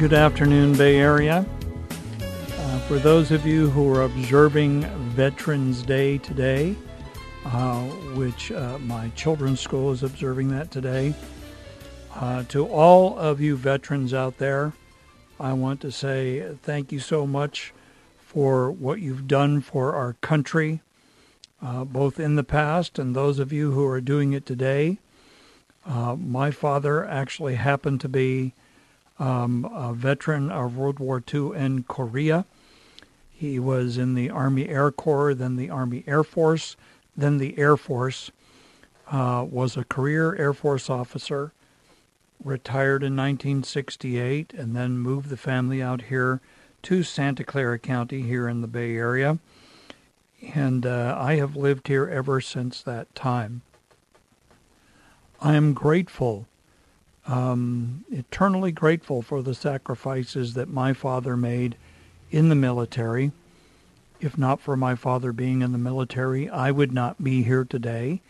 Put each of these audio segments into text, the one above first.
Good afternoon, Bay Area. Uh, for those of you who are observing Veterans Day today, uh, which uh, my children's school is observing that today, uh, to all of you veterans out there, I want to say thank you so much for what you've done for our country, uh, both in the past and those of you who are doing it today. Uh, my father actually happened to be um, a veteran of World War II in Korea. He was in the Army Air Corps, then the Army Air Force, then the Air Force. Uh, was a career Air Force officer, retired in 1968, and then moved the family out here to Santa Clara County here in the Bay Area. And uh, I have lived here ever since that time. I am grateful um, eternally grateful for the sacrifices that my father made in the military. If not for my father being in the military, I would not be here today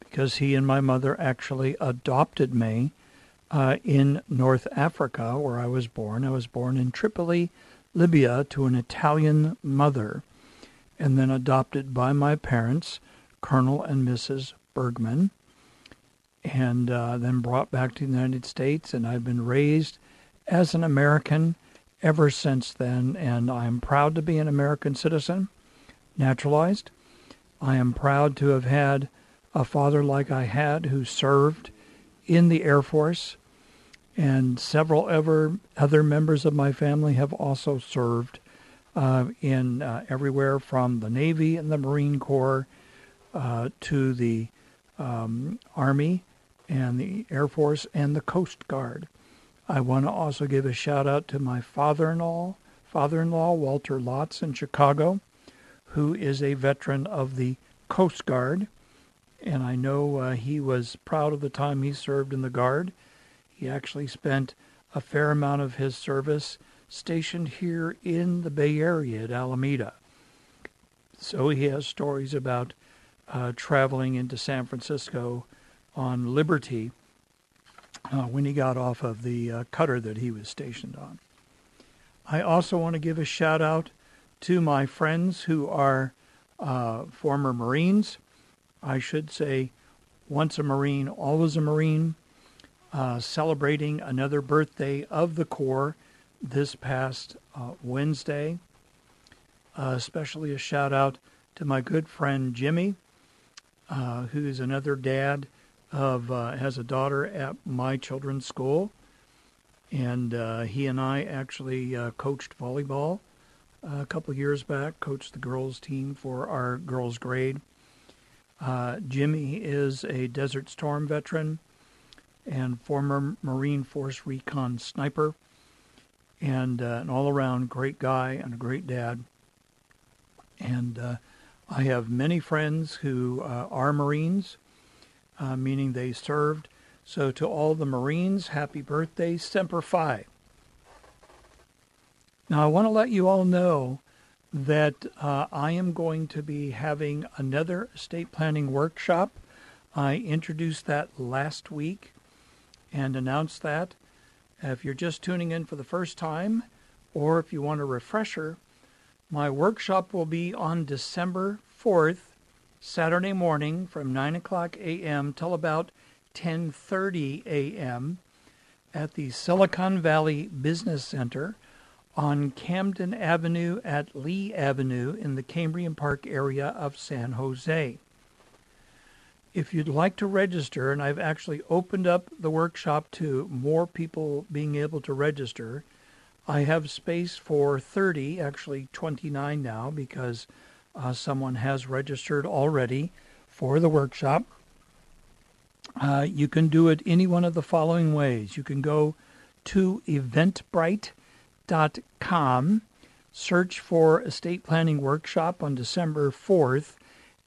because he and my mother actually adopted me uh, in North Africa, where I was born. I was born in Tripoli, Libya, to an Italian mother, and then adopted by my parents, Colonel and Mrs. Bergman and uh, then brought back to the United States. And I've been raised as an American ever since then. And I'm proud to be an American citizen, naturalized. I am proud to have had a father like I had who served in the Air Force. And several ever other members of my family have also served uh, in uh, everywhere from the Navy and the Marine Corps uh, to the um, Army and the Air Force and the Coast Guard. I want to also give a shout out to my father-in-law, father-in-law Walter Lotz in Chicago, who is a veteran of the Coast Guard, and I know uh, he was proud of the time he served in the Guard. He actually spent a fair amount of his service stationed here in the Bay Area at Alameda. So he has stories about uh, traveling into San Francisco on Liberty uh, when he got off of the uh, cutter that he was stationed on. I also want to give a shout out to my friends who are uh, former Marines. I should say, once a Marine, always a Marine, uh, celebrating another birthday of the Corps this past uh, Wednesday. Uh, especially a shout out to my good friend Jimmy, who's another dad of uh, has a daughter at my children's school, and uh, he and I actually uh, coached volleyball a couple years back. Coached the girls team for our girls grade. Uh, Jimmy is a Desert Storm veteran and former Marine Force Recon sniper, and uh, an all-around great guy and a great dad. And uh, I have many friends who are Marines uh, meaning they served. So to all the Marines, happy birthday, Semper Fi. Now I want to let you all know that uh, I am going to be having another estate planning workshop. I introduced that last week and announced that. If you're just tuning in for the first time, or if you want a refresher, my workshop will be on December 4th Saturday morning from 9 o'clock a.m. till about 10:30 a.m. at the Silicon Valley Business Center on Camden Avenue at Leigh Avenue in the Cambrian Park area of San Jose. If you'd like to register, and I've actually opened up the workshop to more people being able to register, I have space for 30, actually 29 now, because uh, someone has registered already for the workshop. Uh, you can do it any one of the following ways. You can go to eventbrite.com, search for estate planning workshop on December 4th,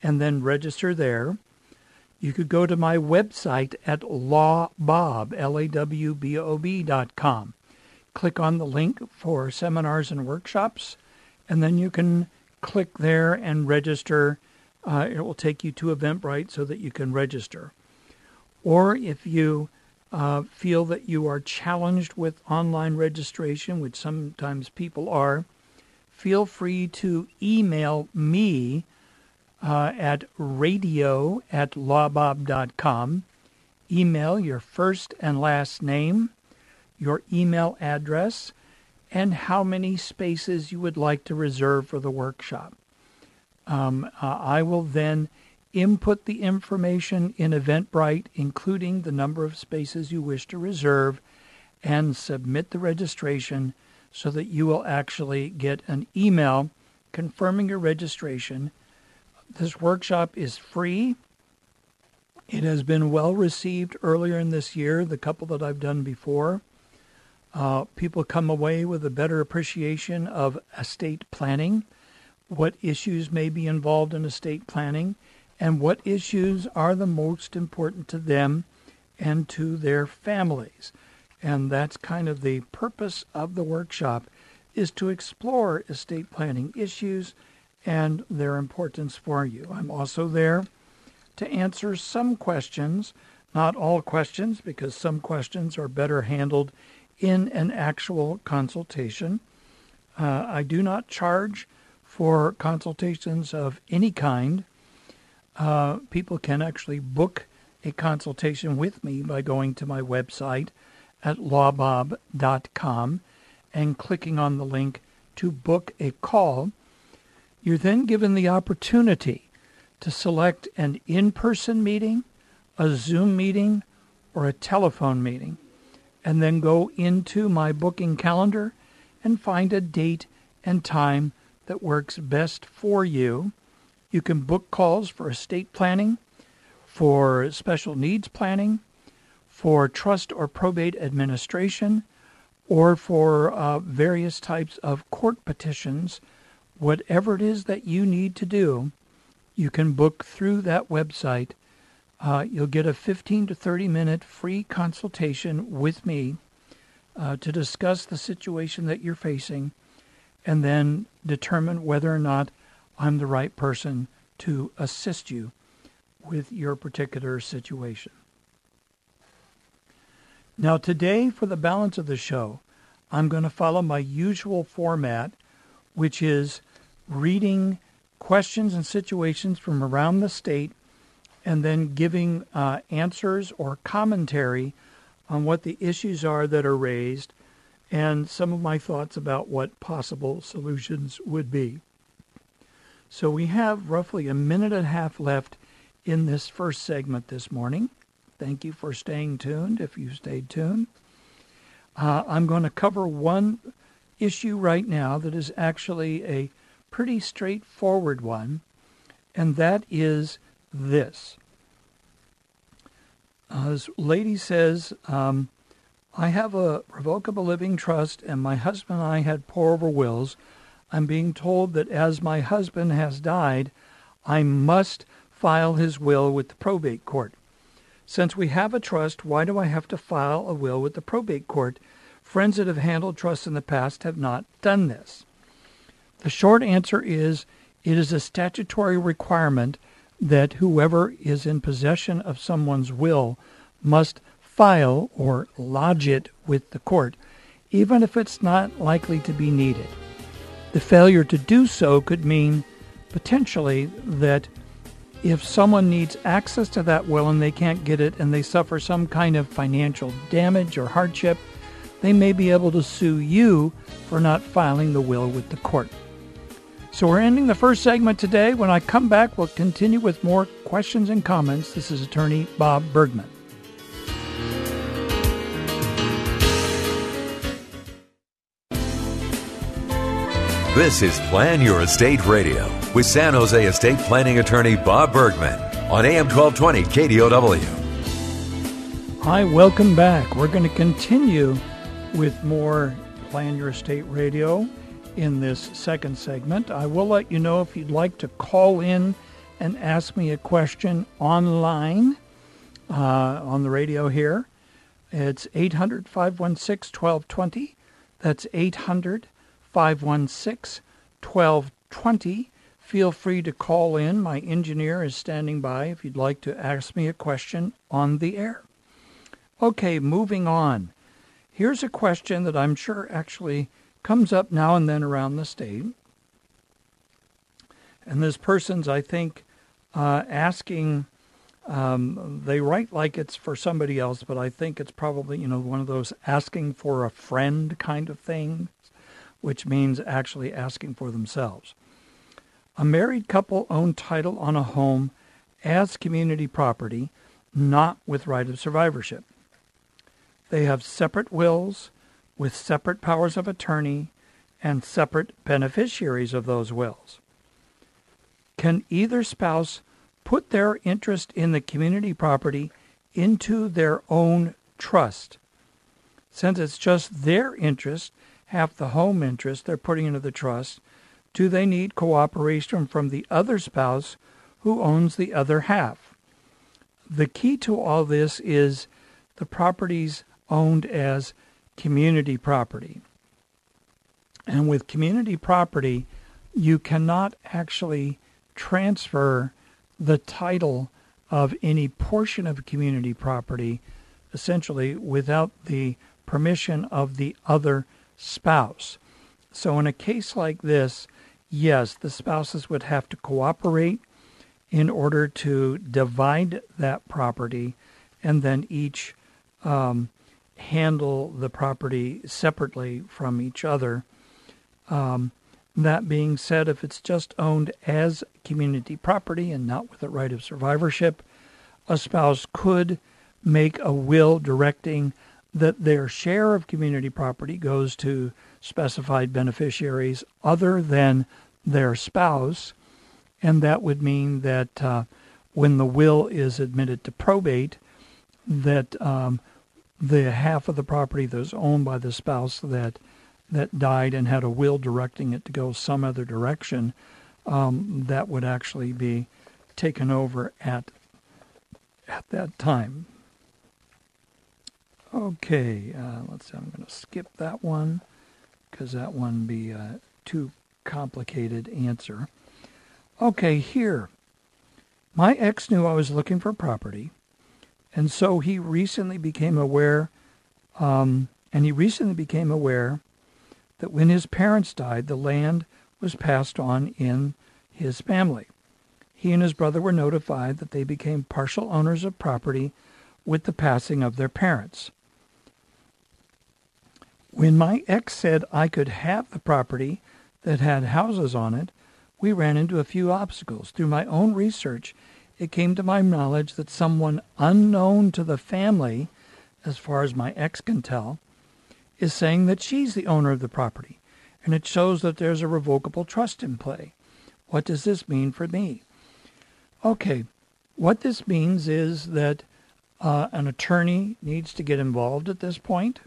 and then register there. You could go to my website at lawbob, L-A-W-B-O-B dot com. Click on the link for seminars and workshops, and then you can click there and register. Uh, it will take you to Eventbrite so that you can register. Or if you uh, feel that you are challenged with online registration, which sometimes people are, feel free to email me uh, at radio at lawbob.com. Email your first and last name, your email address, and how many spaces you would like to reserve for the workshop. Um, uh, I will then input the information in Eventbrite, including the number of spaces you wish to reserve, and submit the registration so that you will actually get an email confirming your registration this workshop is free. It has been well received earlier in this year, the couple that I've done before. Uh, people come away with a better appreciation of estate planning, what issues may be involved in estate planning, and what issues are the most important to them and to their families. And that's kind of the purpose of the workshop is to explore estate planning issues and their importance for you. I'm also there to answer some questions, not all questions, because some questions are better handled in an actual consultation. Uh, I do not charge for consultations of any kind. Uh, people can actually book a consultation with me by going to my website at lawbob.com and clicking on the link to book a call you're then given the opportunity to select an in person meeting, a Zoom meeting, or a telephone meeting, and then go into my booking calendar and find a date and time that works best for you. You can book calls for estate planning, for special needs planning, for trust or probate administration, or for uh, various types of court petitions whatever it is that you need to do, you can book through that website. Uh, you'll get a 15 to 30 minute free consultation with me uh, to discuss the situation that you're facing and then determine whether or not I'm the right person to assist you with your particular situation. Now, today, for the balance of the show, I'm going to follow my usual format, which is reading questions and situations from around the state and then giving uh, answers or commentary on what the issues are that are raised and some of my thoughts about what possible solutions would be. So we have roughly a minute and a half left in this first segment this morning. Thank you for staying tuned if you stayed tuned. Uh, I'm going to cover one issue right now that is actually a pretty straightforward one, and that is this. Uh, this lady says, um, I have a revocable living trust, and my husband and I had pour over wills. I'm being told that as my husband has died, I must file his will with the probate court. Since we have a trust, why do I have to file a will with the probate court? Friends that have handled trusts in the past have not done this. The short answer is it is a statutory requirement that whoever is in possession of someone's will must file or lodge it with the court, even if it's not likely to be needed. The failure to do so could mean potentially that if someone needs access to that will and they can't get it and they suffer some kind of financial damage or hardship, they may be able to sue you for not filing the will with the court. So we're ending the first segment today. When I come back, we'll continue with more questions and comments. This is attorney Bob Bergman. This is Plan Your Estate Radio with San Jose estate planning attorney Bob Bergman on AM 1220 KDOW. Hi, welcome back. We're going to continue with more Plan Your Estate Radio in this second segment. I will let you know if you'd like to call in and ask me a question online uh, on the radio here. It's 800 516 1220. That's 800 516 1220. Feel free to call in. My engineer is standing by if you'd like to ask me a question on the air. Okay, moving on. Here's a question that I'm sure actually comes up now and then around the state. And this person's, I think, uh, asking, um, they write like it's for somebody else, but I think it's probably, you know, one of those asking for a friend kind of thing which means actually asking for themselves. A married couple own title on a home as community property, not with right of survivorship. They have separate wills with separate powers of attorney and separate beneficiaries of those wills. Can either spouse put their interest in the community property into their own trust? Since it's just their interest half the home interest they're putting into the trust, do they need cooperation from the other spouse who owns the other half? The key to all this is the properties owned as community property. And with community property, you cannot actually transfer the title of any portion of community property essentially without the permission of the other spouse. So, in a case like this, yes, the spouses would have to cooperate in order to divide that property and then each um, handle the property separately from each other. Um, that being said, if it's just owned as community property and not with a right of survivorship, a spouse could make a will directing that their share of community property goes to specified beneficiaries other than their spouse, and that would mean that uh, when the will is admitted to probate, that um, the half of the property that was owned by the spouse that that died and had a will directing it to go some other direction, um, that would actually be taken over at at that time. Okay, uh, let's see. I'm going to skip that one because that one be a too complicated answer. Okay, here. My ex knew I was looking for property, and so he recently became aware, um, and he recently became aware that when his parents died, the land was passed on in his family. He and his brother were notified that they became partial owners of property with the passing of their parents. When my ex said I could have the property that had houses on it, we ran into a few obstacles. Through my own research, it came to my knowledge that someone unknown to the family, as far as my ex can tell, is saying that she's the owner of the property, and it shows that there's a revocable trust in play. What does this mean for me? Okay, what this means is that uh, an attorney needs to get involved at this point.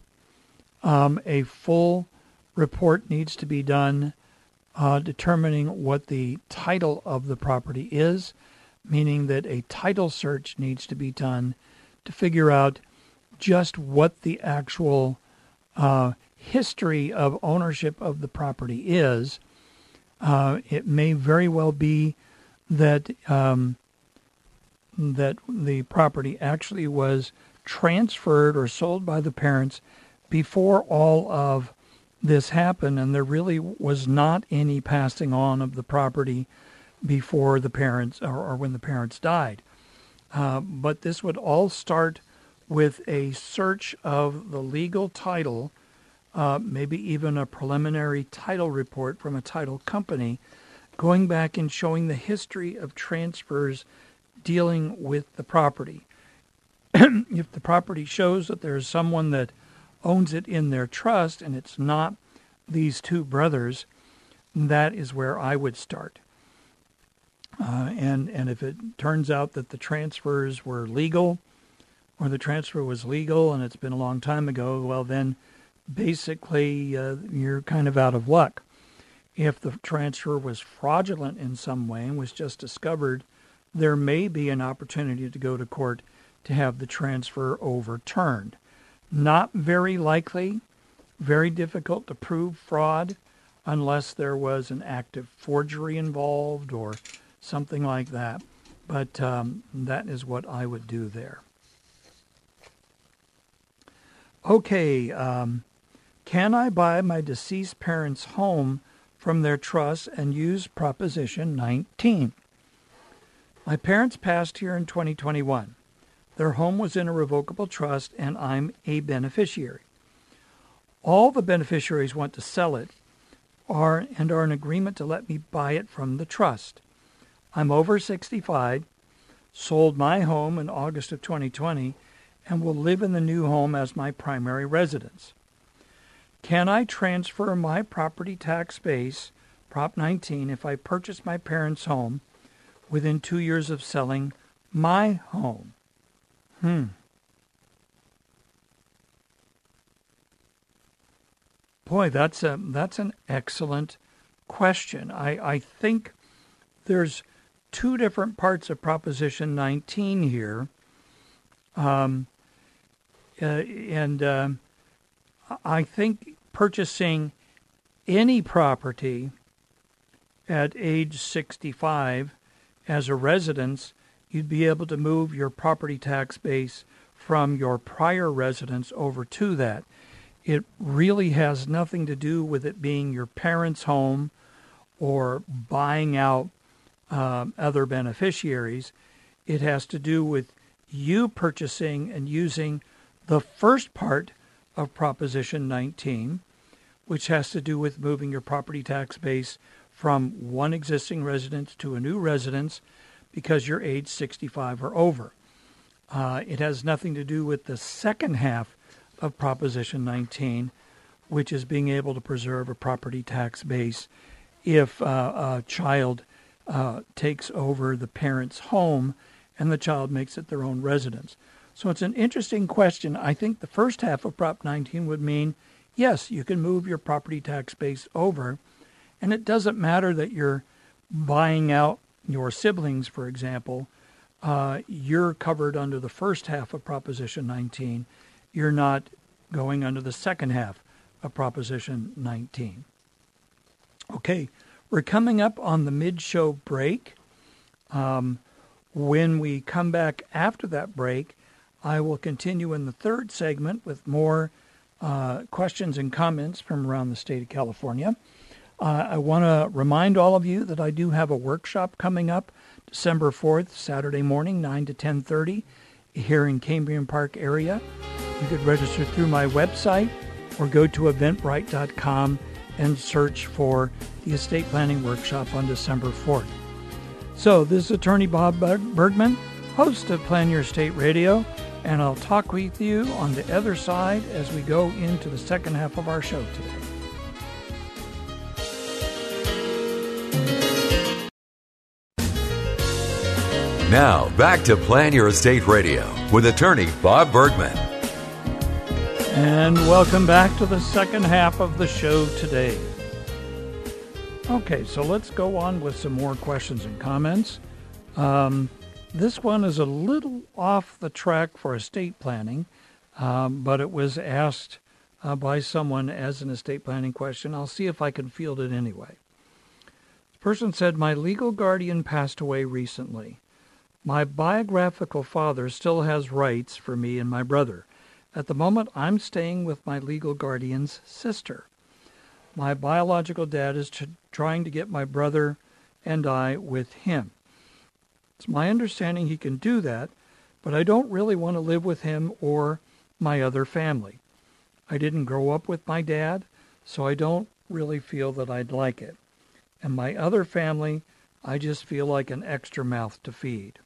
Um, a full report needs to be done uh, determining what the title of the property is, meaning that a title search needs to be done to figure out just what the actual uh, history of ownership of the property is. Uh, it may very well be that um, that the property actually was transferred or sold by the parents before all of this happened, and there really was not any passing on of the property before the parents or, or when the parents died. Uh, but this would all start with a search of the legal title, uh, maybe even a preliminary title report from a title company, going back and showing the history of transfers dealing with the property. if the property shows that there's someone that owns it in their trust and it's not these two brothers, that is where I would start. Uh, and and if it turns out that the transfers were legal, or the transfer was legal and it's been a long time ago, well then, basically uh, you're kind of out of luck. If the transfer was fraudulent in some way and was just discovered, there may be an opportunity to go to court to have the transfer overturned. Not very likely, very difficult to prove fraud unless there was an active forgery involved or something like that. But um, that is what I would do there. Okay, um, can I buy my deceased parents' home from their trust and use Proposition 19? My parents passed here in 2021. Their home was in a revocable trust, and I'm a beneficiary. All the beneficiaries want to sell it are and are in agreement to let me buy it from the trust. I'm over 65, sold my home in August of 2020, and will live in the new home as my primary residence. Can I transfer my property tax base, Prop 19, if I purchase my parents' home within two years of selling my home? Hmm. Boy, that's a that's an excellent question. I, I think there's two different parts of Proposition 19 here. Um, uh, and uh, I think purchasing any property at age 65 as a residence, you'd be able to move your property tax base from your prior residence over to that. It really has nothing to do with it being your parents' home or buying out um, other beneficiaries. It has to do with you purchasing and using the first part of Proposition 19, which has to do with moving your property tax base from one existing residence to a new residence because you're age 65 or over. Uh, it has nothing to do with the second half of Proposition 19, which is being able to preserve a property tax base if uh, a child uh, takes over the parent's home and the child makes it their own residence. So it's an interesting question. I think the first half of Prop 19 would mean yes, you can move your property tax base over, and it doesn't matter that you're buying out your siblings, for example. Uh, you're covered under the first half of Proposition 19. You're not going under the second half of Proposition 19. Okay, we're coming up on the mid show break. Um, when we come back after that break, I will continue in the third segment with more uh, questions and comments from around the state of California. Uh, I want to remind all of you that I do have a workshop coming up December 4th, Saturday morning, 9 to 10:30, here in Cambrian Park area. You could register through my website or go to eventbrite.com and search for the estate planning workshop on December 4th. So, this is attorney Bob Bergman, host of Plan Your Estate Radio, and I'll talk with you on the other side as we go into the second half of our show today. Now, back to Plan Your Estate Radio with attorney Bob Bergman. And welcome back to the second half of the show today. Okay, so let's go on with some more questions and comments. Um, this one is a little off the track for estate planning, um, but it was asked uh, by someone as an estate planning question. I'll see if I can field it anyway. The person said, My legal guardian passed away recently. My biographical father still has rights for me and my brother. At the moment, I'm staying with my legal guardian's sister. My biological dad is trying to get my brother and I with him. It's my understanding he can do that, but I don't really want to live with him or my other family. I didn't grow up with my dad, so I don't really feel that I'd like it. And my other family, I just feel like an extra mouth to feed.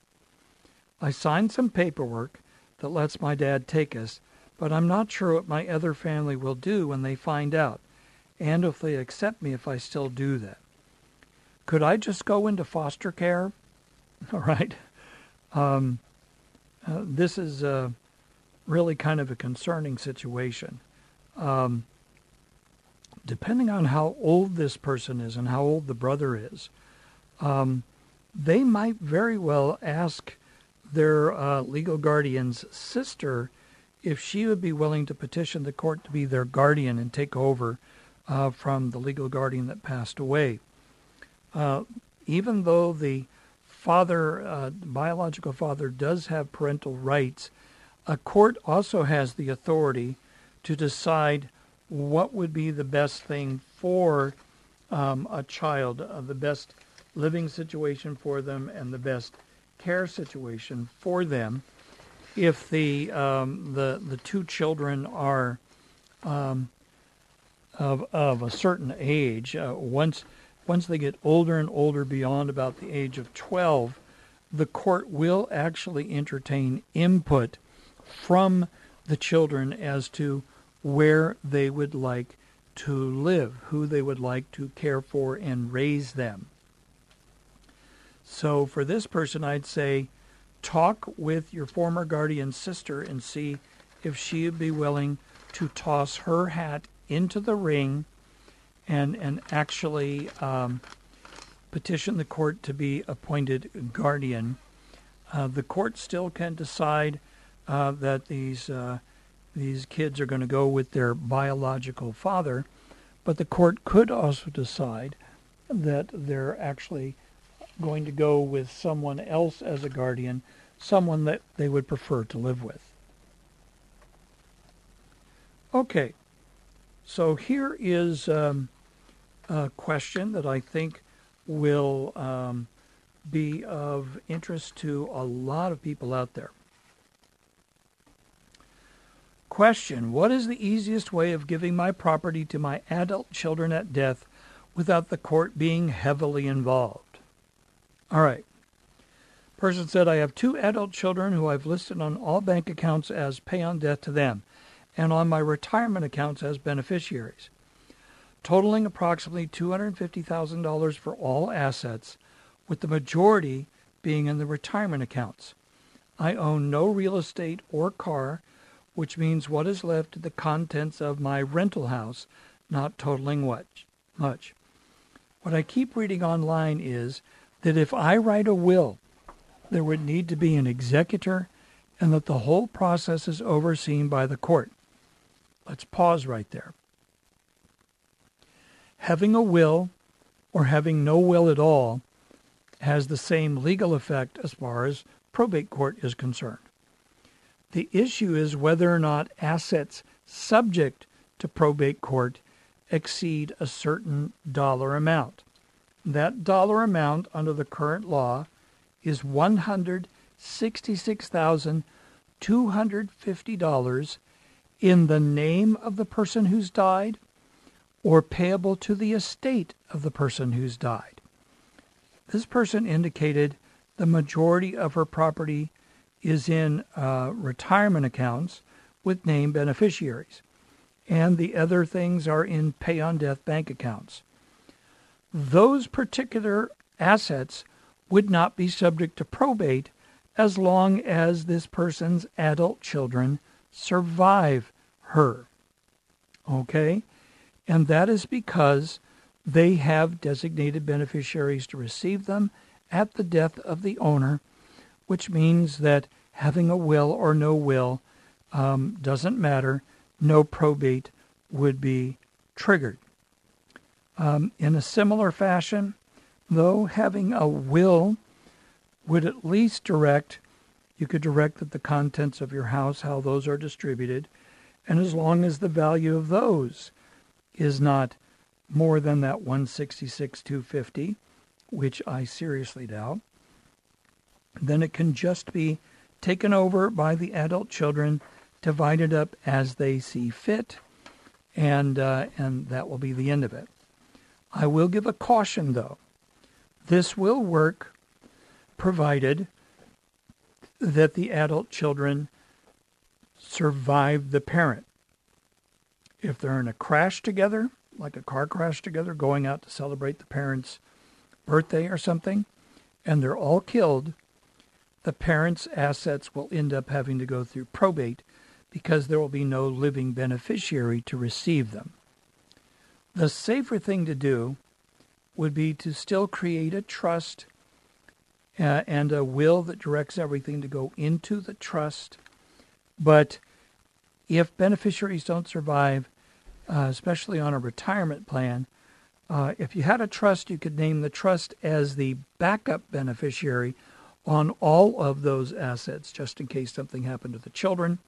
I signed some paperwork that lets my dad take us, but I'm not sure what my other family will do when they find out, and if they accept me if I still do that. Could I just go into foster care? All right. Um, uh, this is uh, really kind of a concerning situation. Um, depending on how old this person is and how old the brother is, um, they might very well ask their uh, legal guardian's sister if she would be willing to petition the court to be their guardian and take over uh, from the legal guardian that passed away. Uh, even though the father, uh, biological father, does have parental rights, a court also has the authority to decide what would be the best thing for um, a child, uh, the best living situation for them, and the best care situation for them. If the um, the the two children are um, of of a certain age, uh, once once they get older and older beyond about the age of 12, the court will actually entertain input from the children as to where they would like to live, who they would like to care for and raise them. So for this person, I'd say talk with your former guardian sister and see if she would be willing to toss her hat into the ring and and actually um, petition the court to be appointed guardian. Uh, the court still can decide uh, that these uh, these kids are going to go with their biological father, but the court could also decide that they're actually going to go with someone else as a guardian, someone that they would prefer to live with. Okay, so here is um, a question that I think will um, be of interest to a lot of people out there. Question What is the easiest way of giving my property to my adult children at death without the court being heavily involved? All right. Person said, I have two adult children who I've listed on all bank accounts as pay on death to them and on my retirement accounts as beneficiaries totaling approximately $250,000 for all assets, with the majority being in the retirement accounts. I own no real estate or car, which means what is left to the contents of my rental house, not totaling much. much. What I keep reading online is that if I write a will, there would need to be an executor and that the whole process is overseen by the court. Let's pause right there having a will or having no will at all has the same legal effect as far as probate court is concerned. The issue is whether or not assets subject to probate court exceed a certain dollar amount. That dollar amount under the current law is $166,250 in the name of the person who's died or payable to the estate of the person who's died. This person indicated the majority of her property is in uh, retirement accounts with named beneficiaries, and the other things are in pay on death bank accounts. Those particular assets would not be subject to probate as long as this person's adult children survive her. Okay? and that is because they have designated beneficiaries to receive them at the death of the owner, which means that having a will or no will um, doesn't matter. No probate would be triggered. Um, in a similar fashion, though, having a will would at least direct, you could direct that the contents of your house, how those are distributed, and as long as the value of those is not more than that 166 250 which I seriously doubt, then it can just be taken over by the adult children, divided up as they see fit, and uh, and that will be the end of it. I will give a caution though. This will work provided that the adult children survive the parent. If they're in a crash together, like a car crash together, going out to celebrate the parent's birthday or something, and they're all killed, the parent's assets will end up having to go through probate because there will be no living beneficiary to receive them. The safer thing to do would be to still create a trust uh, and a will that directs everything to go into the trust. But if beneficiaries don't survive, uh, especially on a retirement plan, uh, if you had a trust, you could name the trust as the backup beneficiary on all of those assets, just in case something happened to the children.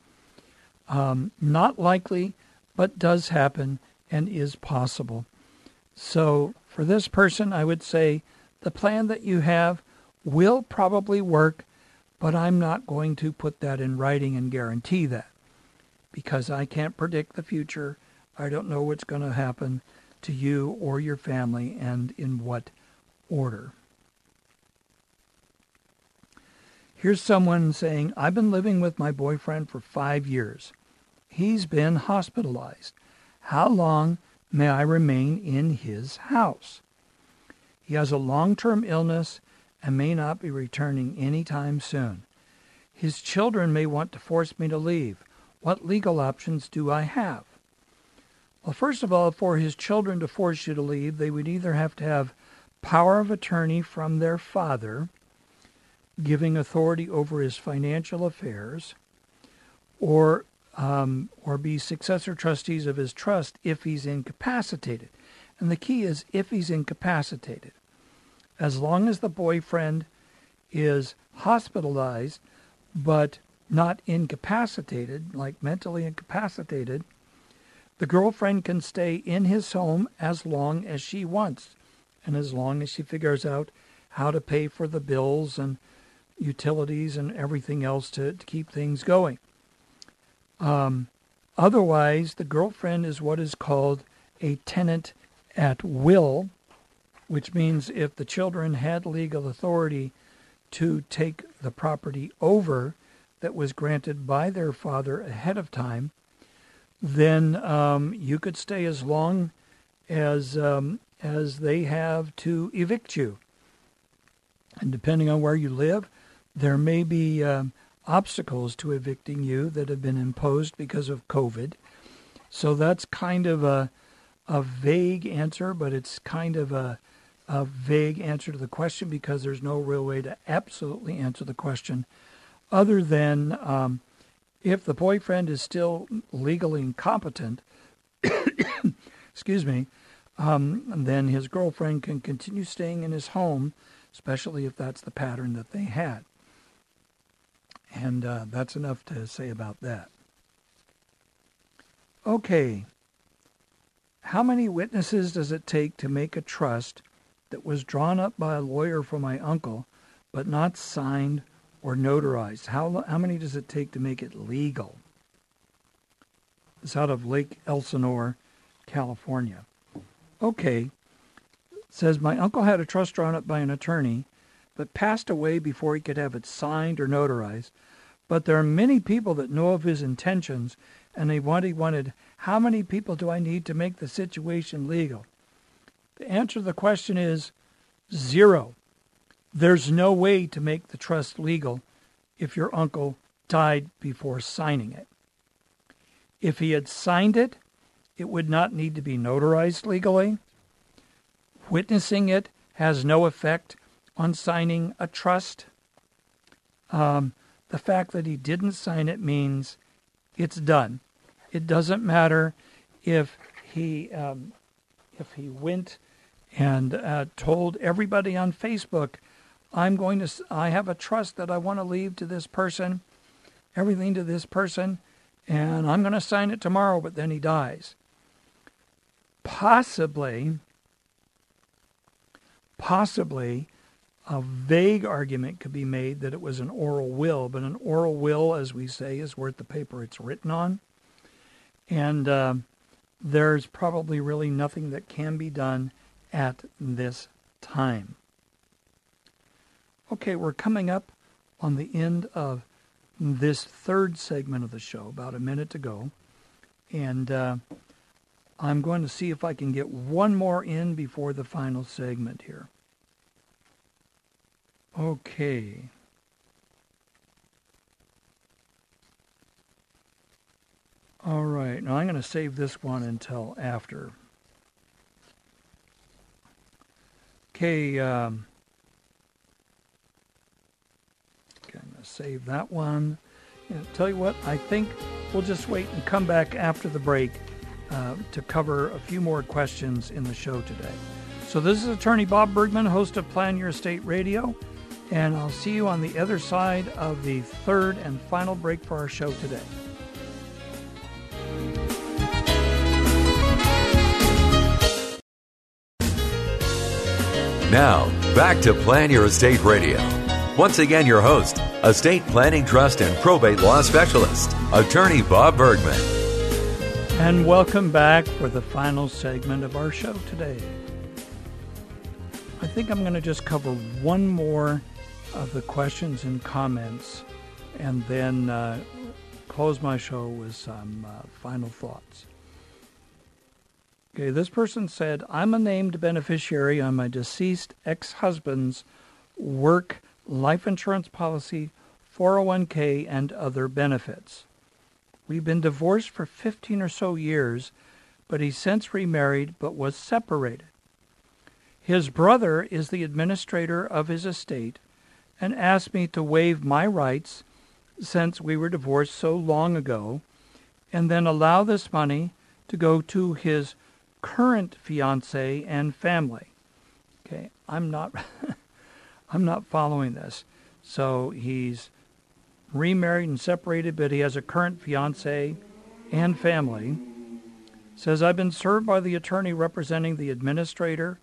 Um, not likely, but does happen and is possible. So, for this person, I would say the plan that you have will probably work, but I'm not going to put that in writing and guarantee that because I can't predict the future. I don't know what's going to happen to you or your family and in what order. Here's someone saying, I've been living with my boyfriend for five years. He's been hospitalized. How long may I remain in his house? He has a long term illness and may not be returning any time soon. His children may want to force me to leave. What legal options do I have? Well, first of all, for his children to force you to leave, they would either have to have power of attorney from their father, giving authority over his financial affairs, or um, or be successor trustees of his trust if he's incapacitated. And the key is if he's incapacitated. As long as the boyfriend is hospitalized but not incapacitated, like mentally incapacitated, the girlfriend can stay in his home as long as she wants and as long as she figures out how to pay for the bills and utilities and everything else to, to keep things going. Um, otherwise, the girlfriend is what is called a tenant at will, which means if the children had legal authority to take the property over that was granted by their father ahead of time, then um, you could stay as long as um, as they have to evict you. And depending on where you live, there may be um, obstacles to evicting you that have been imposed because of COVID. So that's kind of a a vague answer, but it's kind of a a vague answer to the question because there's no real way to absolutely answer the question, other than um, if the boyfriend is still legally incompetent, excuse me, um, then his girlfriend can continue staying in his home, especially if that's the pattern that they had. And uh, that's enough to say about that. Okay. How many witnesses does it take to make a trust that was drawn up by a lawyer for my uncle, but not signed or notarized? How, how many does it take to make it legal? It's out of Lake Elsinore, California. Okay. It says my uncle had a trust drawn up by an attorney, but passed away before he could have it signed or notarized. But there are many people that know of his intentions, and they wanted, wanted how many people do I need to make the situation legal? The answer to the question is zero. There's no way to make the trust legal if your uncle died before signing it. If he had signed it, it would not need to be notarized legally. Witnessing it has no effect on signing a trust. Um, the fact that he didn't sign it means it's done. It doesn't matter if he um, if he went and uh, told everybody on Facebook I'm going to, I have a trust that I want to leave to this person, everything to this person, and I'm going to sign it tomorrow, but then he dies. Possibly, possibly a vague argument could be made that it was an oral will, but an oral will, as we say, is worth the paper it's written on. And uh, there's probably really nothing that can be done at this time. Okay, we're coming up on the end of this third segment of the show, about a minute to go. And uh, I'm going to see if I can get one more in before the final segment here. Okay. All right. Now I'm going to save this one until after. Okay. Um, okay I'm going to save that one. Tell you what, I think we'll just wait and come back after the break uh, to cover a few more questions in the show today. So this is Attorney Bob Bergman, host of Plan Your Estate Radio, and I'll see you on the other side of the third and final break for our show today. Now, back to Plan Your Estate Radio. Once again, your host, estate planning, trust, and probate law specialist, attorney Bob Bergman. And welcome back for the final segment of our show today. I think I'm going to just cover one more of the questions and comments and then uh, close my show with some uh, final thoughts. Okay, this person said, I'm a named beneficiary on my deceased ex husband's work life insurance policy, 401k, and other benefits. We've been divorced for 15 or so years, but he's since remarried but was separated. His brother is the administrator of his estate and asked me to waive my rights since we were divorced so long ago and then allow this money to go to his current fiance and family. Okay, I'm not I'm not following this. So he's remarried and separated, but he has a current fiance and family. Says I've been served by the attorney representing the administrator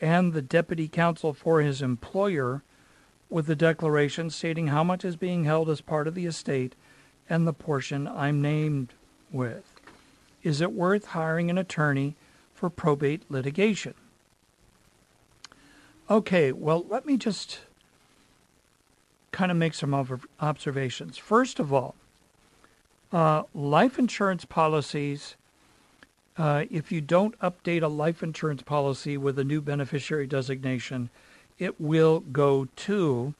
and the deputy counsel for his employer with the declaration stating how much is being held as part of the estate and the portion I'm named with. Is it worth hiring an attorney for probate litigation. Okay, well, let me just kind of make some observations. First of all, uh, life insurance policies, uh, if you don't update a life insurance policy with a new beneficiary designation, it will go to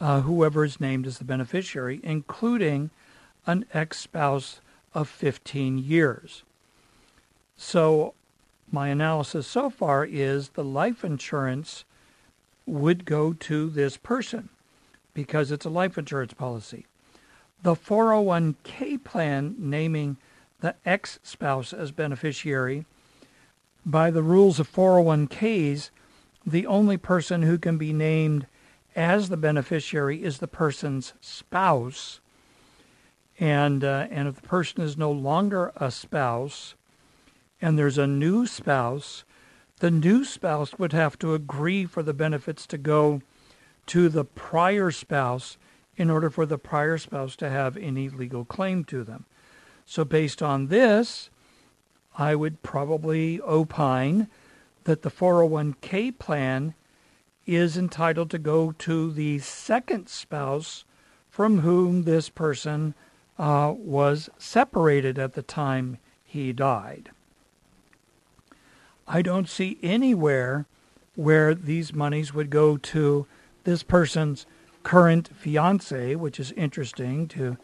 uh, whoever is named as the beneficiary, including an ex spouse of 15 years. So my analysis so far is the life insurance would go to this person because it's a life insurance policy. The 401k plan naming the ex spouse as beneficiary, by the rules of 401ks, the only person who can be named as the beneficiary is the person's spouse. And, uh, and if the person is no longer a spouse, and there's a new spouse, the new spouse would have to agree for the benefits to go to the prior spouse in order for the prior spouse to have any legal claim to them. So, based on this, I would probably opine that the 401k plan is entitled to go to the second spouse from whom this person uh, was separated at the time he died. I don't see anywhere where these monies would go to this person's current fiance, which is interesting to,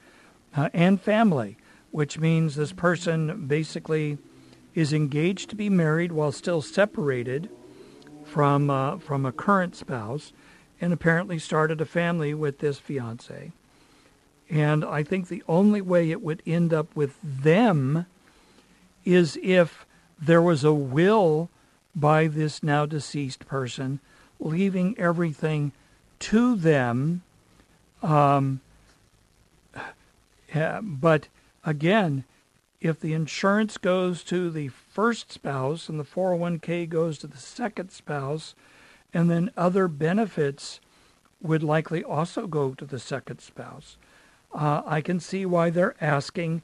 uh, and family, which means this person basically is engaged to be married while still separated from uh, from a current spouse, and apparently started a family with this fiance. And I think the only way it would end up with them is if there was a will by this now deceased person, leaving everything to them. Um, but again, if the insurance goes to the first spouse and the 401k goes to the second spouse, And then other benefits would likely also go to the second spouse. Uh, I can see why they're asking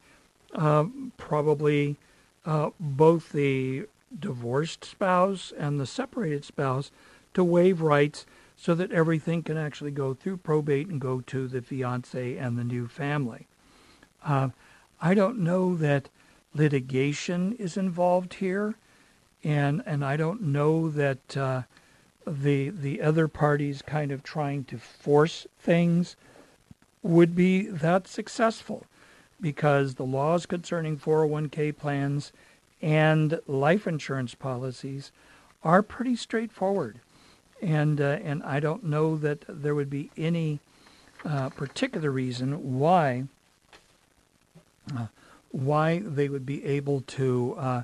uh, probably uh, both the divorced spouse and the separated spouse to waive rights so that everything can actually go through probate and go to the fiance and the new family. I don't know that litigation is involved here, and and I don't know that uh, the the other parties kind of trying to force things would be that successful because the laws concerning 401k plans and life insurance policies are pretty straightforward. And, uh, and I don't know that there would be any uh, particular reason why, why they would be able to uh,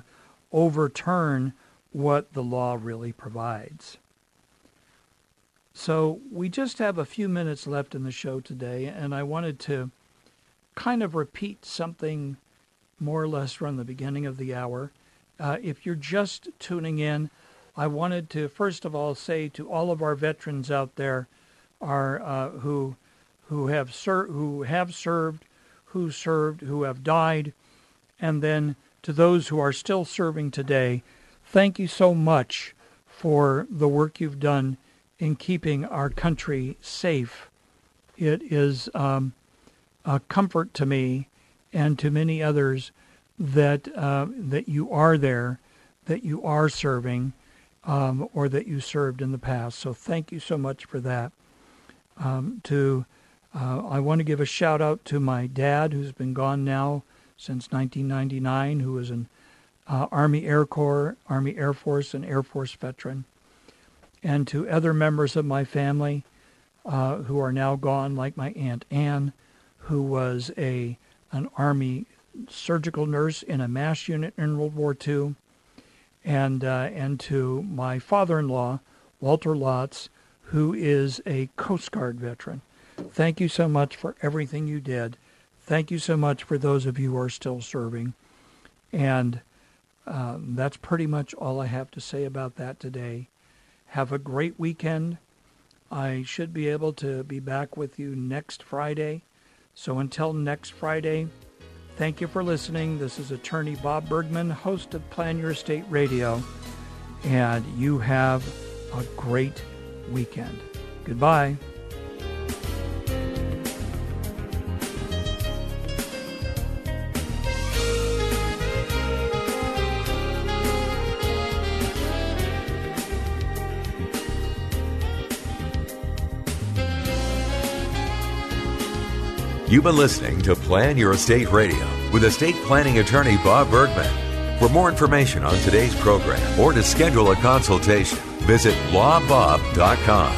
overturn what the law really provides. So we just have a few minutes left in the show today, and I wanted to kind of repeat something more or less from the beginning of the hour. Uh, if you're just tuning in, I wanted to first of all say to all of our veterans out there, are uh, who who have ser- who have served, who served, who have died, and then to those who are still serving today, thank you so much for the work you've done in keeping our country safe. It is um, a comfort to me and to many others that uh, that you are there, that you are serving, um, or that you served in the past. So thank you so much for that. Um, to uh, I want to give a shout out to my dad, who's been gone now since 1999, who was an uh, Army Air Corps, Army Air Force, and Air Force veteran and to other members of my family uh, who are now gone, like my Aunt Anne, who was a an Army surgical nurse in a MASH unit in World War II, and, uh, and to my father-in-law, Walter Lotz, who is a Coast Guard veteran. Thank you so much for everything you did. Thank you so much for those of you who are still serving. And um, that's pretty much all I have to say about that today. Have a great weekend. I should be able to be back with you next Friday. So until next Friday, thank you for listening. This is attorney Bob Bergman, host of Plan Your Estate Radio, and you have a great weekend. Goodbye. You've been listening to Plan Your Estate Radio with estate planning attorney Bob Bergman. For more information on today's program or to schedule a consultation, visit lawbob.com.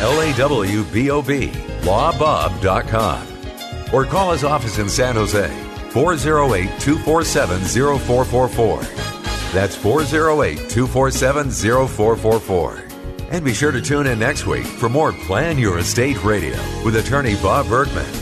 L A W B O B, lawbob.com. Or call his office in San Jose, 408 247 0444. That's 408 247 0444. And be sure to tune in next week for more Plan Your Estate Radio with attorney Bob Bergman.